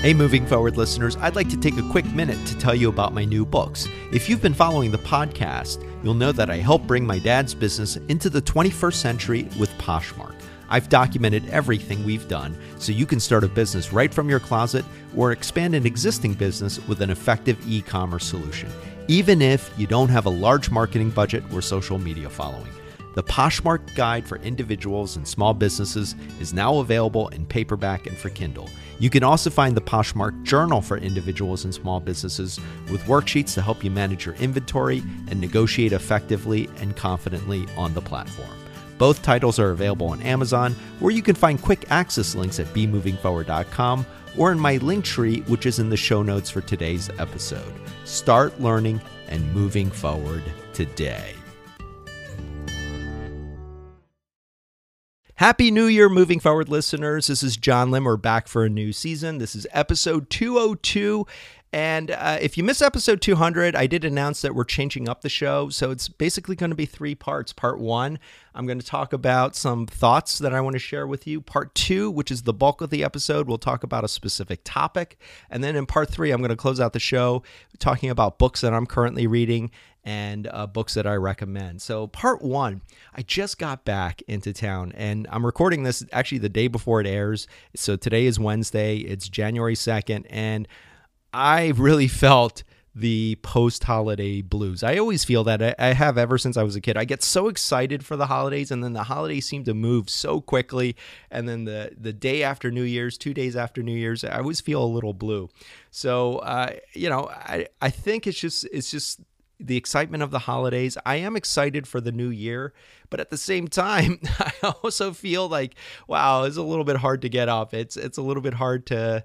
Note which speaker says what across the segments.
Speaker 1: Hey, moving forward listeners, I'd like to take a quick minute to tell you about my new books. If you've been following the podcast, you'll know that I helped bring my dad's business into the 21st century with Poshmark. I've documented everything we've done so you can start a business right from your closet or expand an existing business with an effective e commerce solution, even if you don't have a large marketing budget or social media following. The Poshmark Guide for Individuals and Small Businesses is now available in paperback and for Kindle. You can also find the Poshmark Journal for Individuals and Small Businesses with worksheets to help you manage your inventory and negotiate effectively and confidently on the platform. Both titles are available on Amazon, where you can find quick access links at bemovingforward.com or in my link tree, which is in the show notes for today's episode. Start learning and moving forward today. Happy New Year, moving forward, listeners. This is John Lim. We're back for a new season. This is episode 202. And uh, if you miss episode 200, I did announce that we're changing up the show. So it's basically going to be three parts. Part one, I'm going to talk about some thoughts that I want to share with you. Part two, which is the bulk of the episode, we'll talk about a specific topic. And then in part three, I'm going to close out the show talking about books that I'm currently reading and uh, books that I recommend. So, part one, I just got back into town and I'm recording this actually the day before it airs. So, today is Wednesday, it's January 2nd, and I really felt the post holiday blues. I always feel that I have ever since I was a kid. I get so excited for the holidays and then the holidays seem to move so quickly and then the the day after New Year's, 2 days after New Year's, I always feel a little blue. So, uh, you know, I I think it's just it's just the excitement of the holidays. I am excited for the new year, but at the same time, I also feel like wow, it's a little bit hard to get up. It's it's a little bit hard to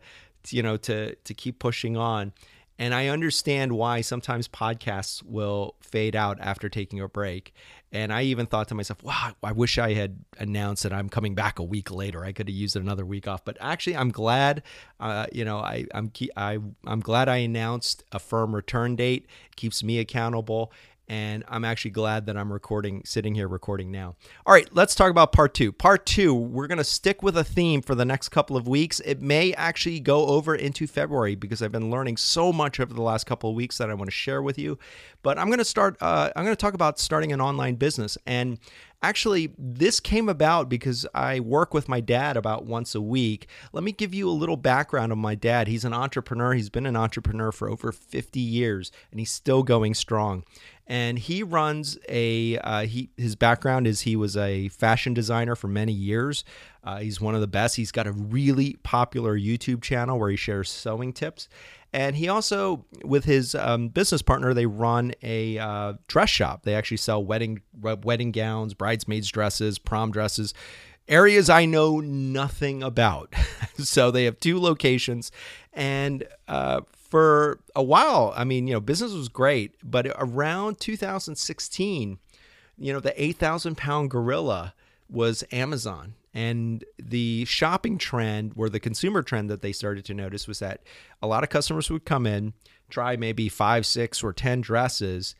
Speaker 1: you know to to keep pushing on. And I understand why sometimes podcasts will fade out after taking a break. And I even thought to myself, wow, I wish I had announced that I'm coming back a week later. I could have used another week off. But actually, I'm glad. Uh, you know, I, I'm I, I'm glad I announced a firm return date. It keeps me accountable, and I'm actually glad that I'm recording, sitting here recording now. All right, let's talk about part two. Part two, we're going to stick with a theme for the next couple of weeks. It may actually go over into February because I've been learning so much over the last couple of weeks that I want to share with you. But I'm going to start, uh, I'm going to talk about starting an online business. And Actually, this came about because I work with my dad about once a week. Let me give you a little background on my dad. He's an entrepreneur. He's been an entrepreneur for over 50 years and he's still going strong and he runs a uh, he his background is he was a fashion designer for many years. Uh, he's one of the best. He's got a really popular youtube channel where he shares sewing tips. And he also with his um, business partner they run a uh, dress shop. They actually sell wedding wedding gowns bridesmaids dresses prom dresses areas I know nothing about. so they have two locations, and uh, for a while, I mean, you know, business was great, but around 2016, you know, the 8,000 pound gorilla was Amazon. And the shopping trend, or the consumer trend that they started to notice, was that a lot of customers would come in, try maybe five, six, or 10 dresses,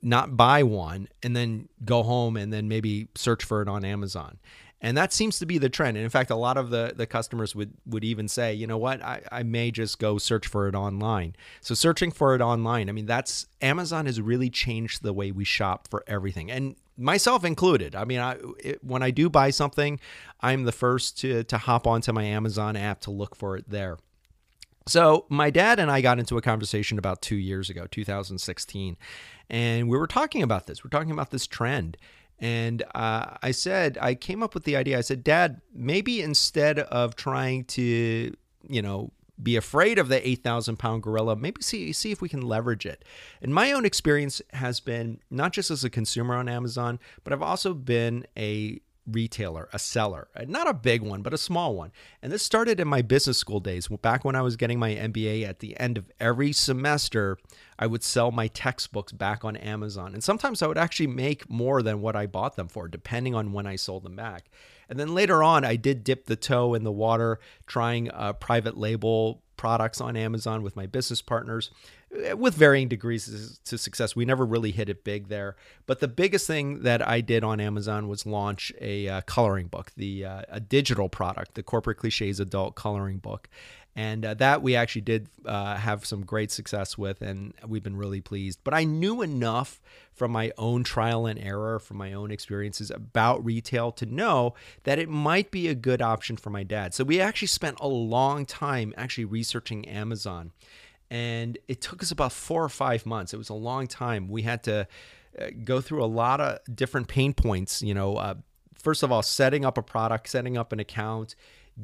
Speaker 1: not buy one, and then go home and then maybe search for it on Amazon and that seems to be the trend. And in fact a lot of the, the customers would, would even say you know what? I, I may just go search for it online. So searching for it online i mean that's amazon has really changed the way we shop for everything. And myself included. I mean I, it, when i do buy something i'm the first to, to hop onto my amazon app to look for it there. So my dad and i got into a conversation about two years ago 2016 and we were talking about this. We're talking about this trend and uh, I said, I came up with the idea. I said, Dad, maybe instead of trying to, you know, be afraid of the 8,000 pound gorilla, maybe see, see if we can leverage it. And my own experience has been not just as a consumer on Amazon, but I've also been a retailer, a seller, uh, not a big one, but a small one. And this started in my business school days. Back when I was getting my MBA at the end of every semester, I would sell my textbooks back on Amazon. And sometimes I would actually make more than what I bought them for, depending on when I sold them back. And then later on, I did dip the toe in the water trying a private label products on Amazon with my business partners with varying degrees to success. We never really hit it big there. But the biggest thing that I did on Amazon was launch a uh, coloring book, the uh, a digital product, the Corporate Cliches Adult Coloring Book. And uh, that we actually did uh, have some great success with, and we've been really pleased. But I knew enough from my own trial and error, from my own experiences about retail to know that it might be a good option for my dad. So we actually spent a long time actually researching Amazon. And it took us about four or five months. It was a long time. We had to uh, go through a lot of different pain points, you know, uh, first of all, setting up a product, setting up an account,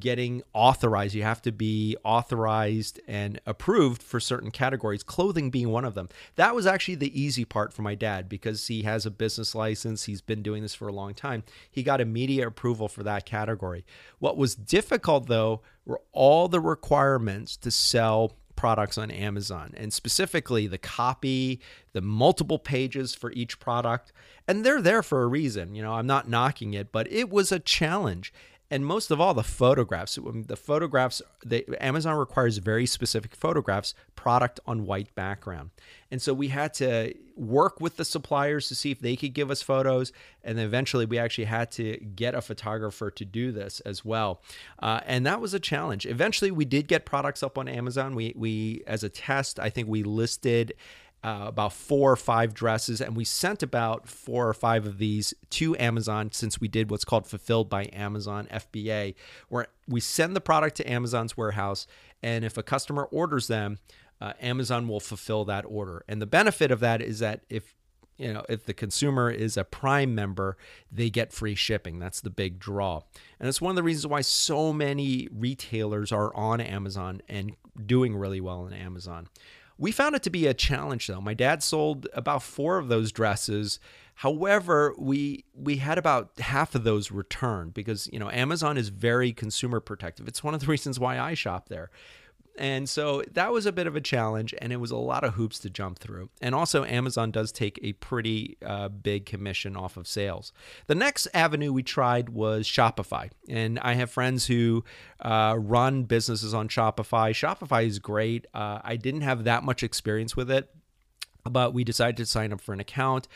Speaker 1: getting authorized. You have to be authorized and approved for certain categories, clothing being one of them. That was actually the easy part for my dad because he has a business license. He's been doing this for a long time. He got immediate approval for that category. What was difficult, though, were all the requirements to sell products on Amazon and specifically the copy, the multiple pages for each product. And they're there for a reason. You know, I'm not knocking it, but it was a challenge and most of all the photographs. The photographs the amazon requires very specific photographs product on white background. And so we had to work with the suppliers to see if they could give us photos and eventually we actually had to get a photographer to do this as well. Uh, and that was a challenge. Eventually we did get products up on amazon. We we as a test i think we listed uh, about four or five dresses, and we sent about four or five of these to Amazon since we did what's called fulfilled by Amazon FBA, where we send the product to Amazon's warehouse, and if a customer orders them, uh, Amazon will fulfill that order. And the benefit of that is that if you know if the consumer is a prime member they get free shipping. That's the big draw. And it's one of the reasons why so many retailers are on amazon and doing really well on amazon we found it to be a challenge though. My dad sold about 4 of those dresses. However, we we had about half of those returned because, you know, Amazon is very consumer protective. It's one of the reasons why I shop there. And so that was a bit of a challenge, and it was a lot of hoops to jump through. And also, Amazon does take a pretty uh, big commission off of sales. The next avenue we tried was Shopify. And I have friends who uh, run businesses on Shopify. Shopify is great. Uh, I didn't have that much experience with it, but we decided to sign up for an account.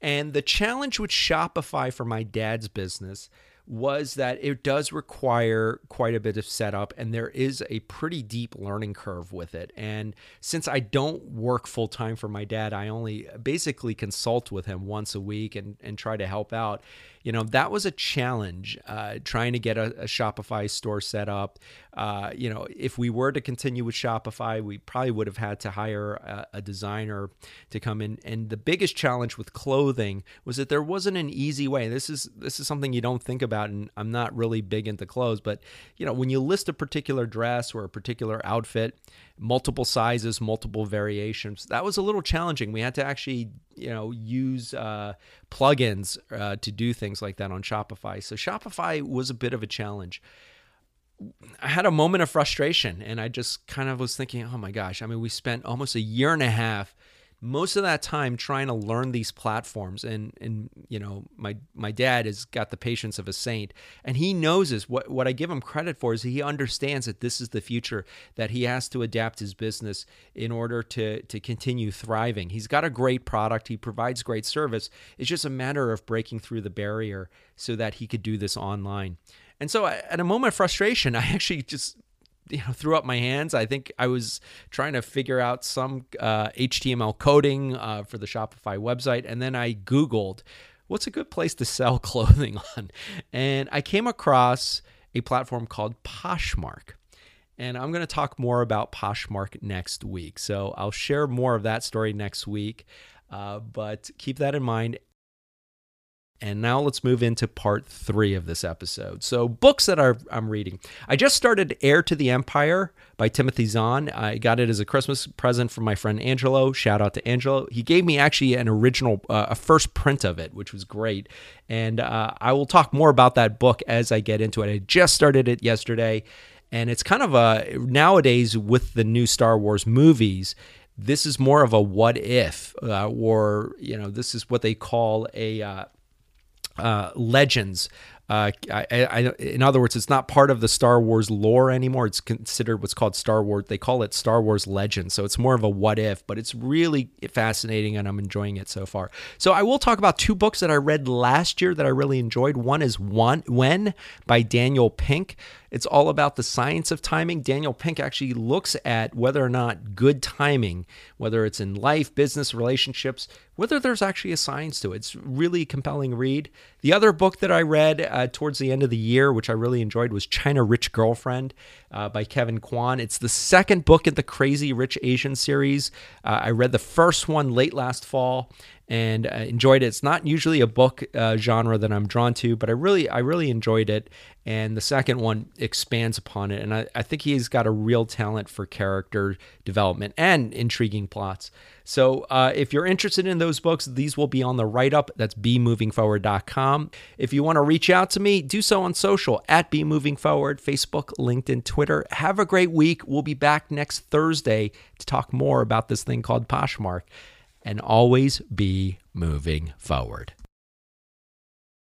Speaker 1: And the challenge with Shopify for my dad's business was that it does require quite a bit of setup and there is a pretty deep learning curve with it. And since I don't work full time for my dad, I only basically consult with him once a week and, and try to help out you know that was a challenge uh, trying to get a, a, Shopify store set up. Uh, you know, if we were to continue with Shopify, we probably would have had to hire a, a designer to come in. And the biggest challenge with clothing was that there wasn't an easy way. This is this is something you don't think about, and I'm not really big into clothes, but you know, when you list a particular dress or a particular outfit, multiple sizes, multiple variations. That was a little challenging. We had to actually, you know, use uh, plugins uh, to do things like that on Shopify. So Shopify was a bit of a challenge. I had a moment of frustration and I just kind of was thinking, oh my gosh, I mean, we spent almost a year and a half most of that time trying to learn these platforms and and you know my my dad has got the patience of a saint and he knows this. What what I give him credit for is he understands that this is the future that he has to adapt his business in order to to continue thriving. He's got a great product. He provides great service. It's just a matter of breaking through the barrier so that he could do this online. And so at a moment of frustration I actually just you know threw up my hands. I think I was trying to figure out some uh, HTML coding uh, for the Shopify website, and then I Googled what's a good place to sell clothing on, and I came across a platform called Poshmark. And I'm going to talk more about Poshmark next week. So I'll share more of that story next week. Uh, but keep that in mind. And now let's move into part three of this episode. So, books that I'm reading. I just started Heir to the Empire by Timothy Zahn. I got it as a Christmas present from my friend Angelo. Shout out to Angelo. He gave me actually an original, uh, a first print of it, which was great. And uh, I will talk more about that book as I get into it. I just started it yesterday. And it's kind of a, nowadays with the new Star Wars movies, this is more of a what if, uh, or, you know, this is what they call a, uh, legends. Uh, I, I, in other words, it's not part of the Star Wars lore anymore. It's considered what's called Star Wars. They call it Star Wars Legends. So it's more of a what if, but it's really fascinating and I'm enjoying it so far. So I will talk about two books that I read last year that I really enjoyed. One is One When by Daniel Pink. It's all about the science of timing. Daniel Pink actually looks at whether or not good timing, whether it's in life, business, relationships, whether there's actually a science to it. It's really compelling read. The other book that I read uh, towards the end of the year, which I really enjoyed, was China Rich Girlfriend uh, by Kevin Kwan. It's the second book in the Crazy Rich Asian series. Uh, I read the first one late last fall and uh, enjoyed it. It's not usually a book uh, genre that I'm drawn to, but I really, I really enjoyed it. And the second one expands upon it, and I, I think he's got a real talent for character development and intriguing plots. So uh, if you're interested in those books, these will be on the write up. That's bemovingforward.com. If you want to reach out to me, do so on social at bemovingforward, Facebook, LinkedIn, Twitter. Have a great week. We'll be back next Thursday to talk more about this thing called Poshmark and always be moving forward.